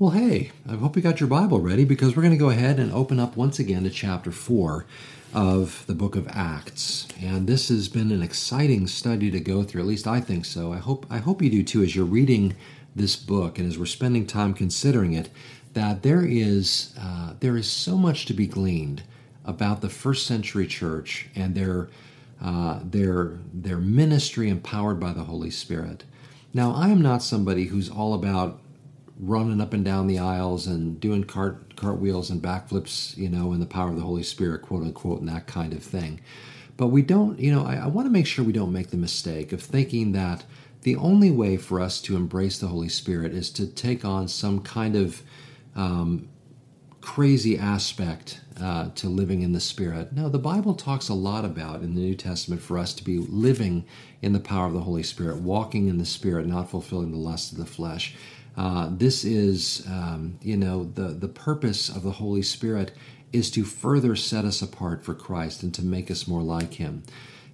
Well, hey, I hope you got your Bible ready because we're going to go ahead and open up once again to chapter 4 of the book of Acts. And this has been an exciting study to go through. At least I think so. I hope I hope you do too as you're reading this book and as we're spending time considering it that there is uh, there is so much to be gleaned about the first century church and their uh, their their ministry empowered by the Holy Spirit. Now, I am not somebody who's all about running up and down the aisles and doing cart cartwheels and backflips, you know, in the power of the Holy Spirit, quote unquote, and that kind of thing. But we don't, you know, I, I want to make sure we don't make the mistake of thinking that the only way for us to embrace the Holy Spirit is to take on some kind of um, crazy aspect uh, to living in the Spirit. No, the Bible talks a lot about in the New Testament for us to be living in the power of the Holy Spirit, walking in the Spirit, not fulfilling the lust of the flesh. Uh, this is, um, you know, the, the purpose of the Holy Spirit is to further set us apart for Christ and to make us more like Him.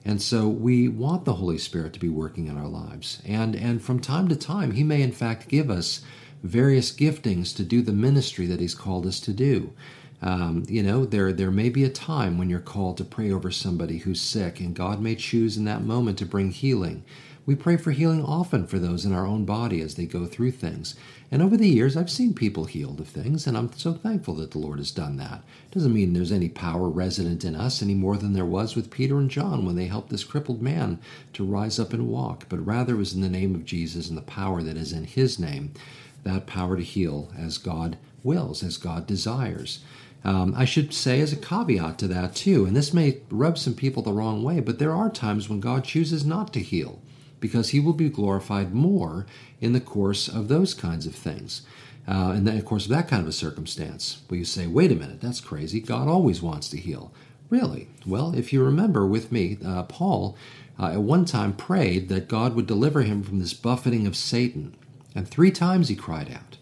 And so we want the Holy Spirit to be working in our lives. And, and from time to time, He may in fact give us various giftings to do the ministry that He's called us to do. Um, you know, there there may be a time when you're called to pray over somebody who's sick, and God may choose in that moment to bring healing. We pray for healing often for those in our own body as they go through things. And over the years, I've seen people healed of things, and I'm so thankful that the Lord has done that. It doesn't mean there's any power resident in us any more than there was with Peter and John when they helped this crippled man to rise up and walk, but rather it was in the name of Jesus and the power that is in his name, that power to heal as God wills, as God desires. Um, I should say, as a caveat to that, too, and this may rub some people the wrong way, but there are times when God chooses not to heal because he will be glorified more in the course of those kinds of things. Uh, and then, of course, that kind of a circumstance, where you say, wait a minute, that's crazy. God always wants to heal. Really? Well, if you remember with me, uh, Paul uh, at one time prayed that God would deliver him from this buffeting of Satan. And three times he cried out.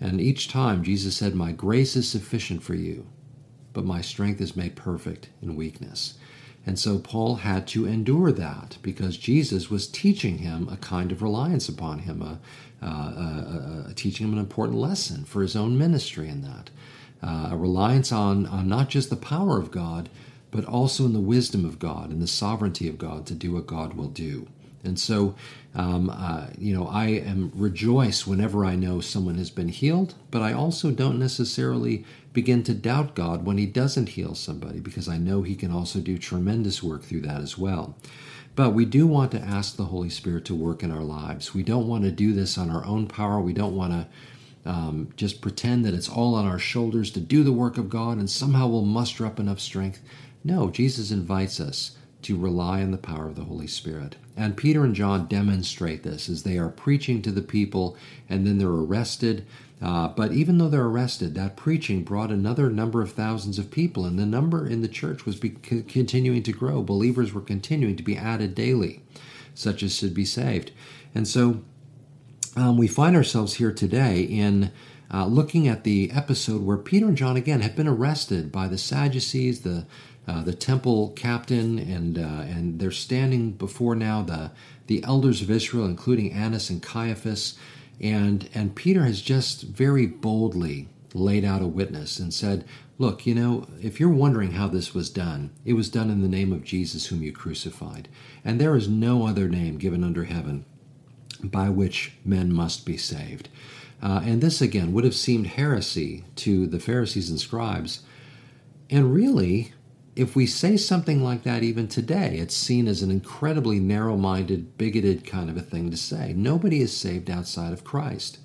And each time Jesus said, My grace is sufficient for you, but my strength is made perfect in weakness. And so Paul had to endure that because Jesus was teaching him a kind of reliance upon him, a, uh, a, a, teaching him an important lesson for his own ministry in that. Uh, a reliance on, on not just the power of God, but also in the wisdom of God and the sovereignty of God to do what God will do. And so, um, uh, you know, I am rejoice whenever I know someone has been healed, but I also don't necessarily begin to doubt God when He doesn't heal somebody because I know He can also do tremendous work through that as well. But we do want to ask the Holy Spirit to work in our lives. We don't want to do this on our own power. We don't want to um, just pretend that it's all on our shoulders to do the work of God and somehow we'll muster up enough strength. No, Jesus invites us to rely on the power of the Holy Spirit. And Peter and John demonstrate this as they are preaching to the people and then they're arrested. Uh, but even though they're arrested, that preaching brought another number of thousands of people, and the number in the church was be- continuing to grow. Believers were continuing to be added daily, such as should be saved. And so um, we find ourselves here today in uh, looking at the episode where Peter and John again have been arrested by the Sadducees, the uh, the temple captain, and uh, and they're standing before now the the elders of Israel, including Annas and Caiaphas, and and Peter has just very boldly laid out a witness and said, "Look, you know, if you're wondering how this was done, it was done in the name of Jesus, whom you crucified, and there is no other name given under heaven by which men must be saved." Uh, and this again would have seemed heresy to the Pharisees and scribes. And really, if we say something like that even today, it's seen as an incredibly narrow minded, bigoted kind of a thing to say. Nobody is saved outside of Christ.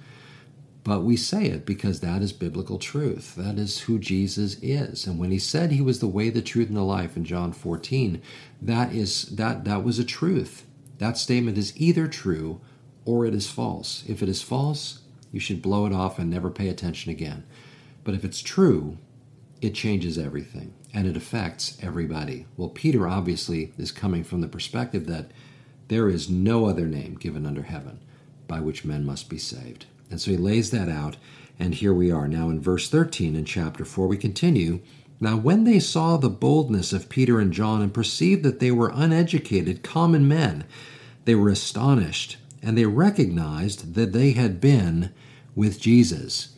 But we say it because that is biblical truth. That is who Jesus is. And when he said he was the way, the truth, and the life in John 14, that is that that was a truth. That statement is either true or it is false. If it is false, you should blow it off and never pay attention again. But if it's true, it changes everything and it affects everybody. Well, Peter obviously is coming from the perspective that there is no other name given under heaven by which men must be saved. And so he lays that out, and here we are. Now, in verse 13 in chapter 4, we continue. Now, when they saw the boldness of Peter and John and perceived that they were uneducated, common men, they were astonished, and they recognized that they had been with Jesus.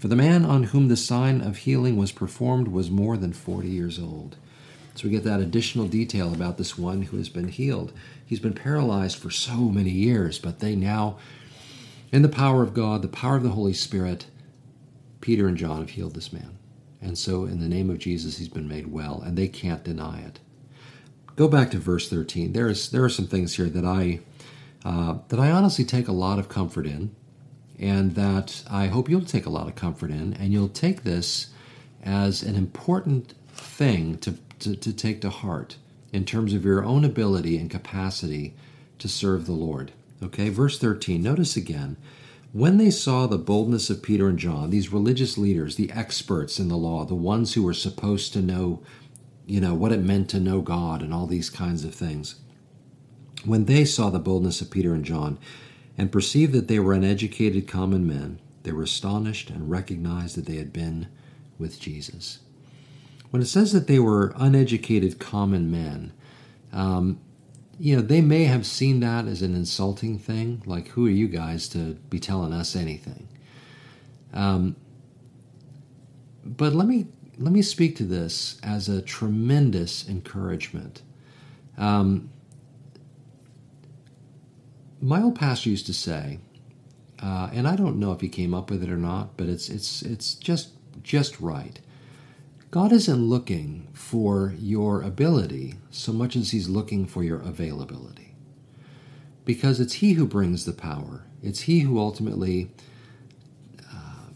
For the man on whom the sign of healing was performed was more than 40 years old. So we get that additional detail about this one who has been healed. He's been paralyzed for so many years, but they now, in the power of God, the power of the Holy Spirit, Peter and John have healed this man. And so, in the name of Jesus, he's been made well, and they can't deny it go back to verse 13. There is there are some things here that I uh, that I honestly take a lot of comfort in, and that I hope you'll take a lot of comfort in, and you'll take this as an important thing to, to, to take to heart in terms of your own ability and capacity to serve the Lord. Okay, verse 13. Notice again. When they saw the boldness of Peter and John, these religious leaders, the experts in the law, the ones who were supposed to know you know, what it meant to know God and all these kinds of things. When they saw the boldness of Peter and John and perceived that they were uneducated common men, they were astonished and recognized that they had been with Jesus. When it says that they were uneducated common men, um, you know, they may have seen that as an insulting thing, like, who are you guys to be telling us anything? Um, but let me let me speak to this as a tremendous encouragement. Um, my old pastor used to say, uh, and I don't know if he came up with it or not, but it's it's it's just just right. God isn't looking for your ability so much as He's looking for your availability, because it's He who brings the power. It's He who ultimately uh,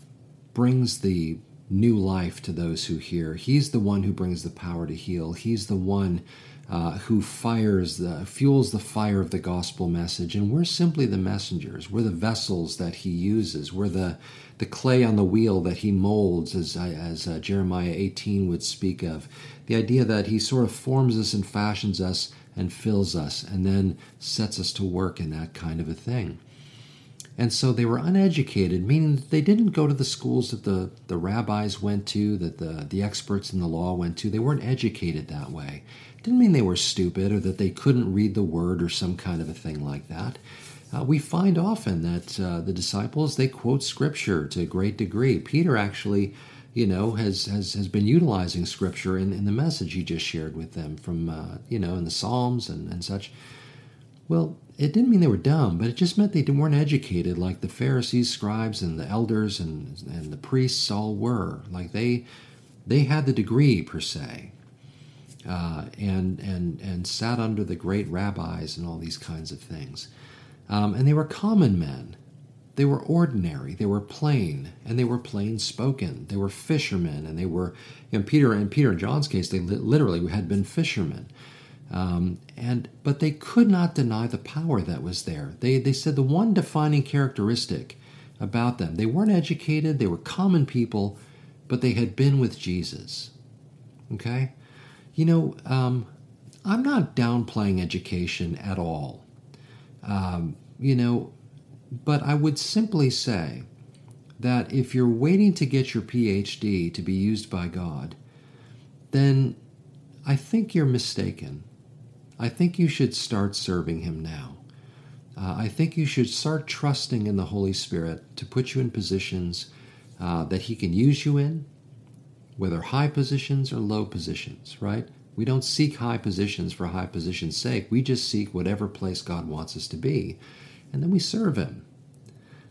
brings the new life to those who hear. He's the one who brings the power to heal. He's the one uh, who fires the fuels the fire of the gospel message, and we're simply the messengers. We're the vessels that He uses. We're the the clay on the wheel that He molds, as as uh, Jeremiah 18 would speak of. The idea that He sort of forms us and fashions us and fills us, and then sets us to work in that kind of a thing. And so they were uneducated, meaning that they didn't go to the schools that the, the rabbis went to, that the, the experts in the law went to. They weren't educated that way. Didn't mean they were stupid or that they couldn't read the word or some kind of a thing like that. Uh, we find often that uh, the disciples they quote scripture to a great degree. Peter actually, you know, has has, has been utilizing scripture in, in the message he just shared with them from uh, you know in the Psalms and, and such. Well, it didn't mean they were dumb, but it just meant they weren't educated like the Pharisees, scribes, and the elders and, and the priests all were. Like they they had the degree per se, uh, and and and sat under the great rabbis and all these kinds of things. Um, and they were common men. They were ordinary. They were plain, and they were plain spoken. They were fishermen, and they were. In Peter and Peter and John's case, they literally had been fishermen. Um, and but they could not deny the power that was there. They they said the one defining characteristic about them they weren't educated, they were common people, but they had been with Jesus. Okay, you know um, I'm not downplaying education at all. Um, you know, but I would simply say that if you're waiting to get your PhD to be used by God, then I think you're mistaken. I think you should start serving Him now. Uh, I think you should start trusting in the Holy Spirit to put you in positions uh, that He can use you in, whether high positions or low positions, right? We don't seek high positions for high position's sake. We just seek whatever place God wants us to be, and then we serve Him.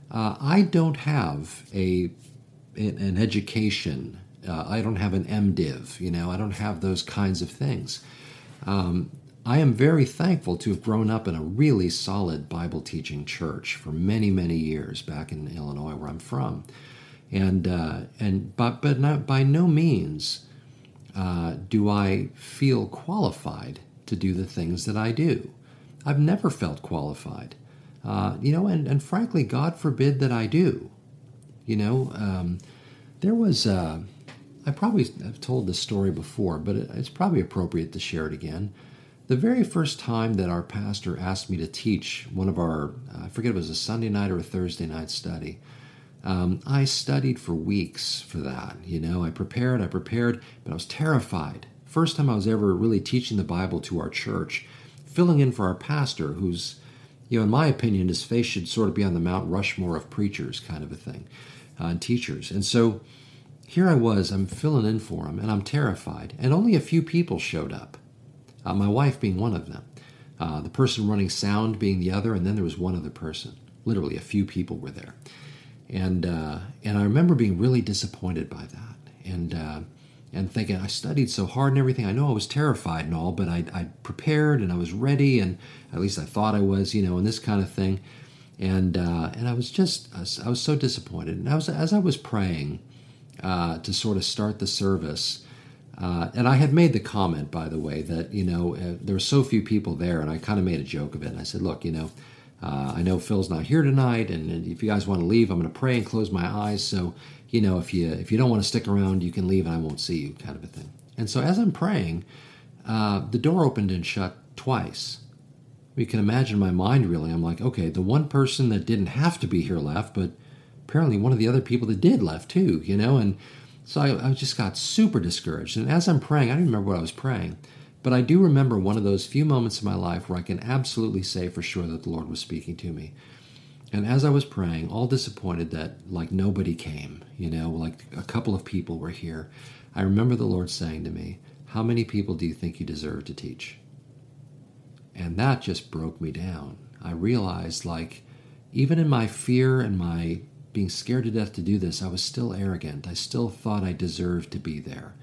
Uh, I don't have a an education. Uh, I don't have an MDiv. You know, I don't have those kinds of things. Um, I am very thankful to have grown up in a really solid Bible teaching church for many, many years back in Illinois, where I'm from, and uh, and but but not, by no means uh, do I feel qualified to do the things that I do. I've never felt qualified, uh, you know, and and frankly, God forbid that I do. You know, um, there was. Uh, I probably have told this story before, but it's probably appropriate to share it again. The very first time that our pastor asked me to teach one of our, I forget it was a Sunday night or a Thursday night study, um, I studied for weeks for that. You know, I prepared, I prepared, but I was terrified. First time I was ever really teaching the Bible to our church, filling in for our pastor, who's, you know, in my opinion, his face should sort of be on the Mount Rushmore of preachers, kind of a thing, uh, and teachers. And so here I was, I'm filling in for him, and I'm terrified. And only a few people showed up, uh, my wife being one of them, uh, the person running sound being the other, and then there was one other person. Literally, a few people were there. And, uh, and I remember being really disappointed by that. And, uh, and thinking, I studied so hard and everything. I know I was terrified and all, but I, I prepared and I was ready, and at least I thought I was, you know, and this kind of thing. And, uh, and I was just, I was, so disappointed. And I was, as I was praying, uh, to sort of start the service. Uh, and I had made the comment, by the way, that you know uh, there were so few people there, and I kind of made a joke of it. And I said, "Look, you know, uh, I know Phil's not here tonight, and, and if you guys want to leave, I'm going to pray and close my eyes. So, you know, if you if you don't want to stick around, you can leave, and I won't see you, kind of a thing." And so, as I'm praying, uh, the door opened and shut twice. You can imagine my mind really. I'm like, okay, the one person that didn't have to be here left, but apparently one of the other people that did left too, you know, and so I, I just got super discouraged. And as I'm praying, I don't remember what I was praying, but I do remember one of those few moments in my life where I can absolutely say for sure that the Lord was speaking to me. And as I was praying, all disappointed that like nobody came, you know, like a couple of people were here, I remember the Lord saying to me, How many people do you think you deserve to teach? And that just broke me down. I realized, like, even in my fear and my being scared to death to do this, I was still arrogant. I still thought I deserved to be there.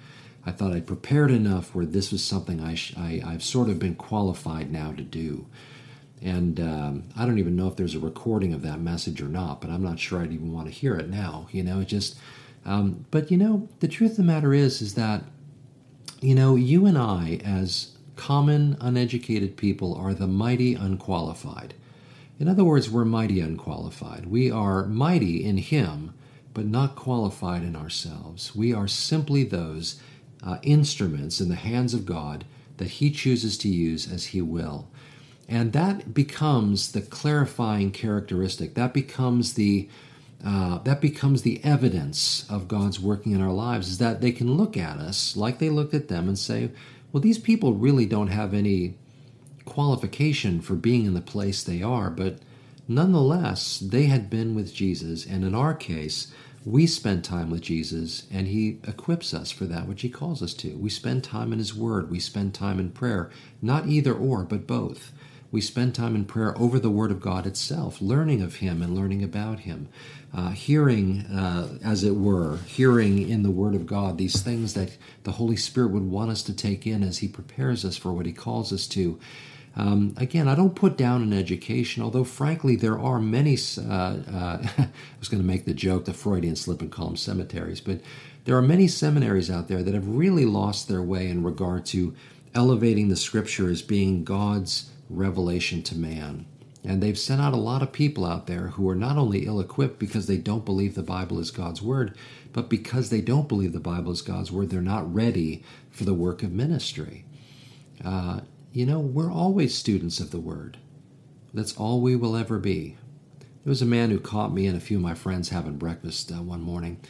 I thought I'd prepared enough where this was something I, sh- I have sort of been qualified now to do. And um, I don't even know if there's a recording of that message or not, but I'm not sure I'd even want to hear it now. You know, it just. Um, but you know, the truth of the matter is, is that you know, you and I, as common uneducated people, are the mighty unqualified. In other words, we're mighty unqualified. We are mighty in Him, but not qualified in ourselves. We are simply those uh, instruments in the hands of God that He chooses to use as He will. And that becomes the clarifying characteristic. That becomes the uh, that becomes the evidence of God's working in our lives. Is that they can look at us like they looked at them and say, "Well, these people really don't have any qualification for being in the place they are, but nonetheless, they had been with Jesus. And in our case, we spend time with Jesus and he equips us for that which he calls us to. We spend time in his word, we spend time in prayer, not either or, but both. We spend time in prayer over the Word of God itself, learning of Him and learning about Him, uh, hearing, uh, as it were, hearing in the Word of God these things that the Holy Spirit would want us to take in as He prepares us for what He calls us to. Um, again, I don't put down an education, although frankly, there are many. Uh, uh, I was going to make the joke, the Freudian slip and call them cemeteries, but there are many seminaries out there that have really lost their way in regard to elevating the scripture as being God's revelation to man. And they've sent out a lot of people out there who are not only ill equipped because they don't believe the Bible is God's word, but because they don't believe the Bible is God's word, they're not ready for the work of ministry. Uh, you know, we're always students of the Word. That's all we will ever be. There was a man who caught me and a few of my friends having breakfast uh, one morning.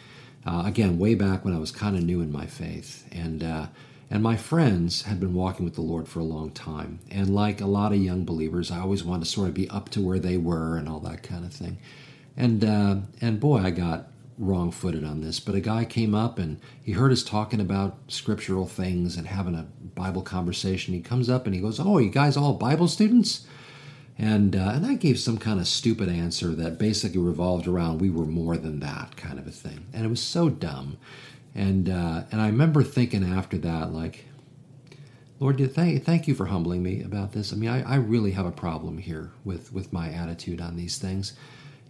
Uh, again, way back when I was kind of new in my faith, and uh, and my friends had been walking with the Lord for a long time. And like a lot of young believers, I always wanted to sort of be up to where they were and all that kind of thing. And uh, and boy, I got wrong footed on this, but a guy came up and he heard us talking about scriptural things and having a Bible conversation. He comes up and he goes, Oh, you guys all Bible students? And, uh, and I gave some kind of stupid answer that basically revolved around we were more than that kind of a thing. And it was so dumb. And, uh, and I remember thinking after that, like, Lord, thank, thank you for humbling me about this. I mean, I, I really have a problem here with, with my attitude on these things.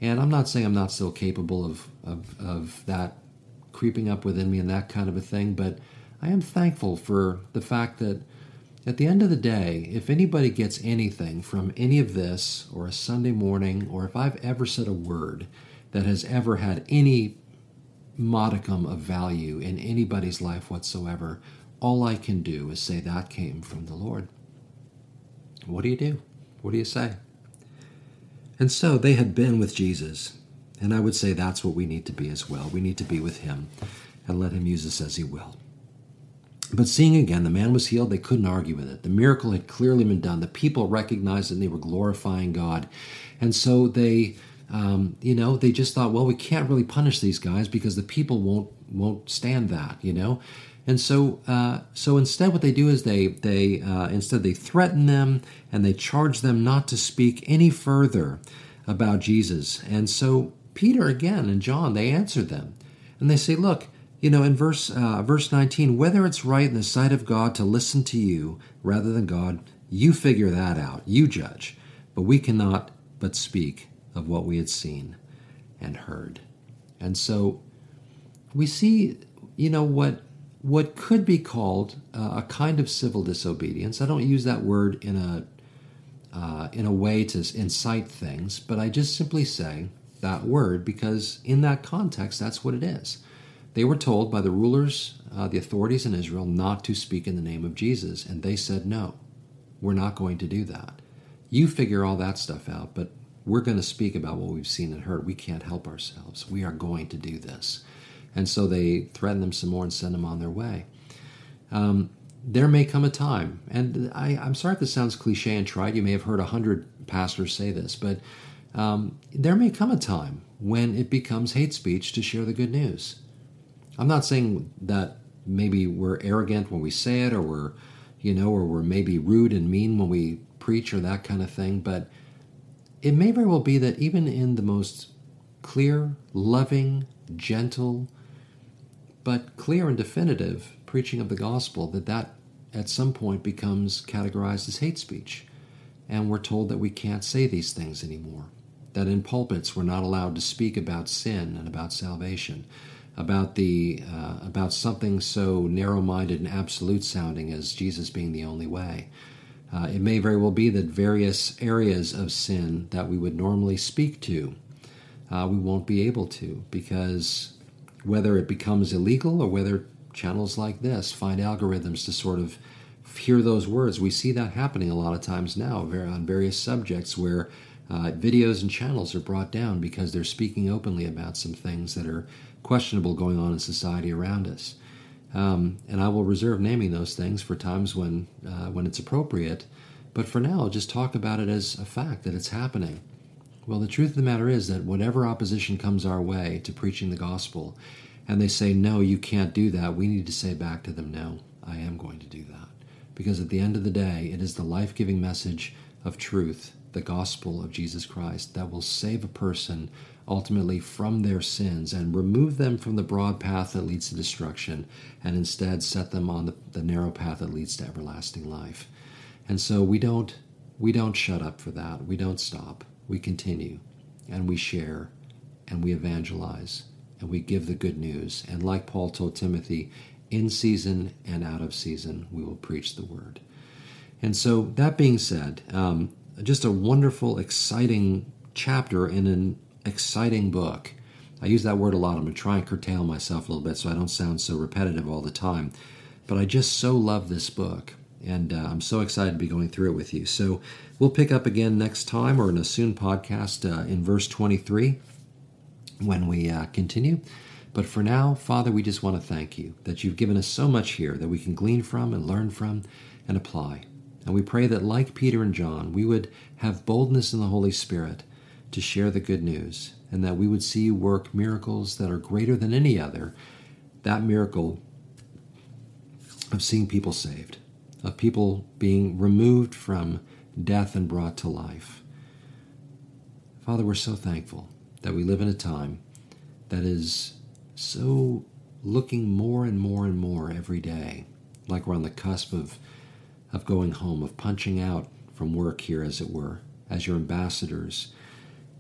And I'm not saying I'm not still capable of, of, of that creeping up within me and that kind of a thing, but I am thankful for the fact that at the end of the day, if anybody gets anything from any of this, or a Sunday morning, or if I've ever said a word that has ever had any modicum of value in anybody's life whatsoever, all I can do is say that came from the Lord. What do you do? What do you say? And so they had been with Jesus, and I would say that's what we need to be as well. We need to be with Him and let Him use us as He will. But seeing again, the man was healed, they couldn't argue with it. The miracle had clearly been done. The people recognized and they were glorifying God. And so they, um, you know, they just thought, well, we can't really punish these guys because the people won't won't stand that, you know. And so, uh, so instead, what they do is they they uh, instead they threaten them and they charge them not to speak any further about Jesus. And so Peter again and John they answer them, and they say, look you know, in verse uh, verse 19, whether it's right in the sight of God to listen to you rather than God, you figure that out. You judge. But we cannot but speak of what we had seen and heard. And so we see, you know, what what could be called uh, a kind of civil disobedience. I don't use that word in a uh, in a way to incite things, but I just simply say that word because in that context, that's what it is. They were told by the rulers, uh, the authorities in Israel, not to speak in the name of Jesus, and they said, No, we're not going to do that. You figure all that stuff out, but we're going to speak about what we've seen and heard. We can't help ourselves. We are going to do this. And so they threaten them some more and send them on their way. Um, there may come a time, and I, am sorry if this sounds cliche and trite. You may have heard a hundred pastors say this, but um, there may come a time when it becomes hate speech to share the good news. I'm not saying that maybe we're arrogant when we say it or we're, you know, or we're maybe rude and mean when we preach or that kind of thing, but it may very well be that even in the most clear, loving, gentle, but clear and definitive preaching of the gospel, that that at some point becomes categorized as hate speech. And we're told that we can't say these things anymore. That in pulpits we're not allowed to speak about sin and about salvation about the uh, about something so narrow-minded and absolute sounding as Jesus being the only way. Uh, it may very well be that various areas of sin that we would normally speak to, uh, we won't be able to because whether it becomes illegal or whether channels like this find algorithms to sort of hear those words, we see that happening a lot of times now on various subjects where uh, videos and channels are brought down because they're speaking openly about some things that are questionable going on in society around us. Um, and I will reserve naming those things for times when uh, when it's appropriate. But for now, I'll just talk about it as a fact that it's happening. Well, the truth of the matter is that whatever opposition comes our way to preaching the gospel, and they say, no, you can't do that, we need to say back to them, no, I am going to do that. Because at the end of the day, it is the life giving message of truth, the gospel of Jesus Christ, that will save a person ultimately from their sins and remove them from the broad path that leads to destruction and instead set them on the, the narrow path that leads to everlasting life. And so we don't we don't shut up for that. We don't stop. We continue and we share and we evangelize and we give the good news. And like Paul told Timothy, in season and out of season, we will preach the word. And so, that being said, um, just a wonderful, exciting chapter in an exciting book. I use that word a lot. I'm going to try and curtail myself a little bit so I don't sound so repetitive all the time. But I just so love this book, and uh, I'm so excited to be going through it with you. So we'll pick up again next time or in a soon podcast uh, in verse 23 when we uh, continue. But for now, Father, we just want to thank you that you've given us so much here that we can glean from and learn from and apply. And we pray that, like Peter and John, we would have boldness in the Holy Spirit to share the good news, and that we would see you work miracles that are greater than any other. That miracle of seeing people saved, of people being removed from death and brought to life. Father, we're so thankful that we live in a time that is so looking more and more and more every day like we're on the cusp of of going home, of punching out from work here, as it were, as your ambassadors,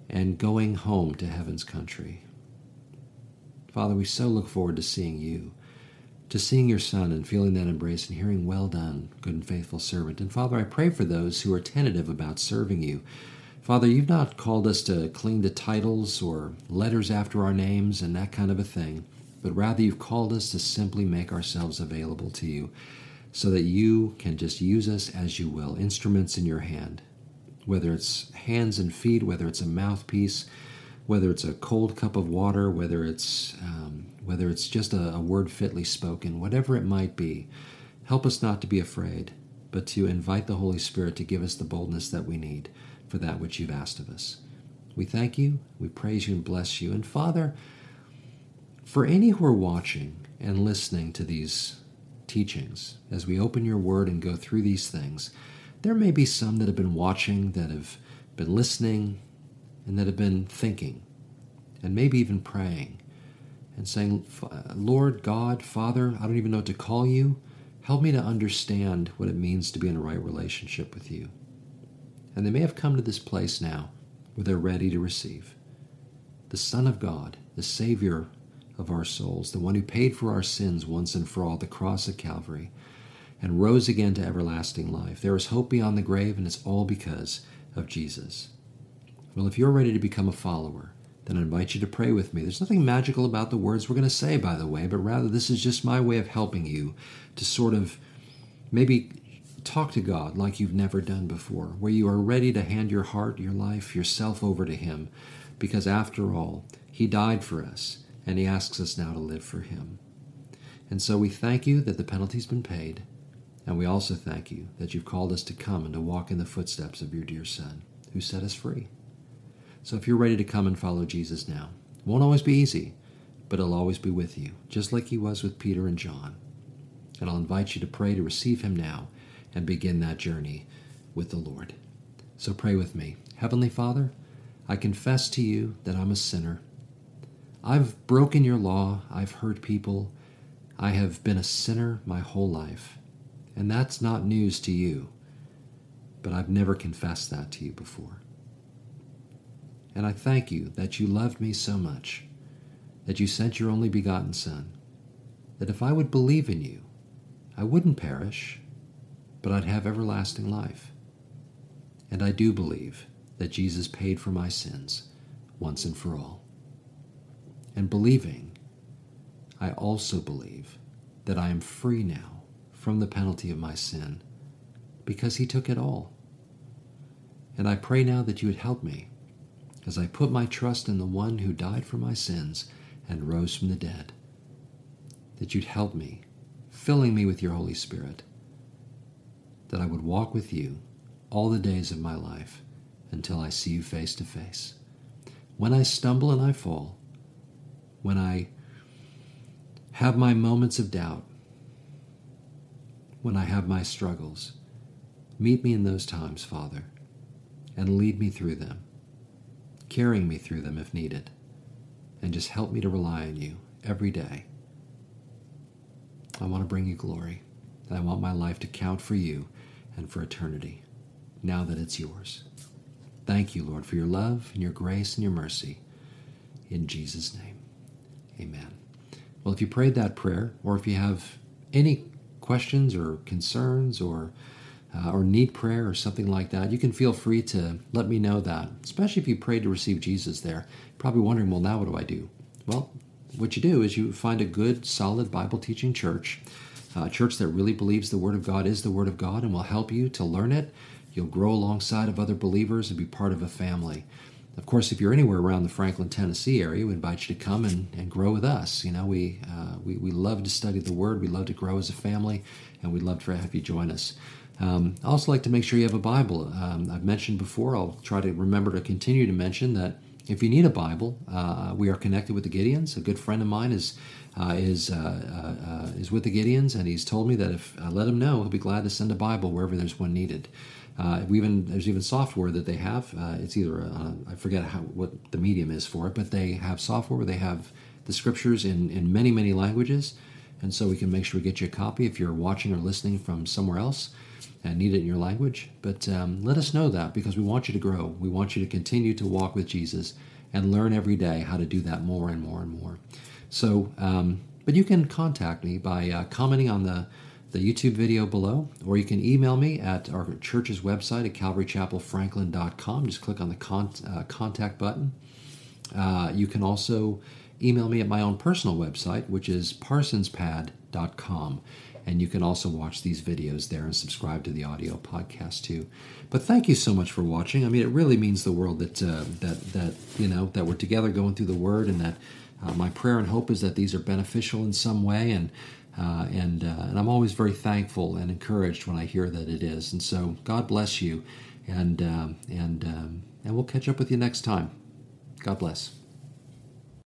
and going home to heaven's country. Father, we so look forward to seeing you, to seeing your Son and feeling that embrace and hearing, Well done, good and faithful servant. And Father, I pray for those who are tentative about serving you. Father, you've not called us to cling to titles or letters after our names and that kind of a thing, but rather you've called us to simply make ourselves available to you so that you can just use us as you will, instruments in your hand. Whether it's hands and feet, whether it's a mouthpiece, whether it's a cold cup of water, whether it's um, whether it's just a, a word fitly spoken, whatever it might be, help us not to be afraid, but to invite the Holy Spirit to give us the boldness that we need for that which you've asked of us. We thank you, we praise you, and bless you. And Father, for any who are watching and listening to these teachings, as we open your word and go through these things, there may be some that have been watching, that have been listening, and that have been thinking, and maybe even praying, and saying, uh, Lord God, Father, I don't even know what to call you. Help me to understand what it means to be in a right relationship with you. And they may have come to this place now where they're ready to receive. The Son of God, the Savior of our souls, the one who paid for our sins once and for all, the cross at Calvary, and rose again to everlasting life. There is hope beyond the grave, and it's all because of Jesus. Well, if you're ready to become a follower, then I invite you to pray with me. There's nothing magical about the words we're going to say, by the way, but rather this is just my way of helping you to sort of maybe talk to God like you've never done before, where you are ready to hand your heart, your life, yourself over to Him, because after all, He died for us and He asks us now to live for Him. And so we thank you that the penalty's been paid, and we also thank you that you've called us to come and to walk in the footsteps of your dear Son, who set us free. So if you're ready to come and follow Jesus now, it won't always be easy, but He'll always be with you, just like He was with Peter and John. And I'll invite you to pray to receive Him now and begin that journey with the Lord. So pray with me. Heavenly Father, I confess to you that I'm a sinner I've broken your law, I've hurt people, I have been a sinner my whole life. And that's not news to you, but I've never confessed that to you before. And I thank you that you loved me so much, that you sent your only begotten Son, that if I would believe in you, I wouldn't perish, but I'd have everlasting life. And I do believe that Jesus paid for my sins once and for all and believing, I also believe that I am free now from the penalty of my sin because He took it all. And I pray now that you would help me as I put my trust in the one who died for my sins and rose from the dead. That you'd help me, filling me with your Holy Spirit, that I would walk with you all the days of my life until I see you face to face. When I stumble and I fall, when I have my moments of doubt, when I have my struggles. Meet me in those times, Father, and lead me through them, carrying me through them if needed, and just help me to rely on you every day. I want to bring you glory, and I want my life to count for you and for eternity, now that it's yours. Thank you, Lord, for your love and your grace and your mercy. In Jesus' name. Amen. Well, if you prayed that prayer, or if you have any questions or concerns or uh, or need prayer or something like that, you can feel free to let me know that. Especially if you prayed to receive Jesus there. You're probably wondering, well, now what do I do? Well, what you do is you find a good, solid Bible teaching church, a church that really believes the Word of God is the Word of God and will help you to learn it. You'll grow alongside of other believers and be part of a family. Of course, if you're anywhere around the Franklin, Tennessee area, we invite you to come and, and grow with us. You know, we, uh, we, we love to study the Word, we love to grow as a family, and we'd love to have you join us. Um, I also like to make sure you have a Bible. Um, I've mentioned before, I'll try to remember to continue to mention that if you need a Bible, uh, we are connected with the Gideons. A good friend of mine is uh, is uh, uh, uh is with the Gideons, and he's told me that if I let him know, he'll be glad to send a Bible wherever there's one needed. Uh, we even there's even software that they have. Uh, it's either uh, I forget how what the medium is for it, but they have software where they have the scriptures in in many many languages, and so we can make sure we get you a copy if you're watching or listening from somewhere else. and need it in your language. But um, let us know that because we want you to grow. We want you to continue to walk with Jesus and learn every day how to do that more and more and more. So, um, but you can contact me by uh, commenting on the the YouTube video below, or you can email me at our church's website at calvarychapelfranklin.com. Just click on the con- uh, contact button. Uh, you can also email me at my own personal website, which is parsonspad.com. And you can also watch these videos there and subscribe to the audio podcast too. But thank you so much for watching. I mean, it really means the world that uh, that that you know that we're together going through the Word, and that uh, my prayer and hope is that these are beneficial in some way. And uh, and uh, and I'm always very thankful and encouraged when I hear that it is. And so God bless you, and um, and um, and we'll catch up with you next time. God bless.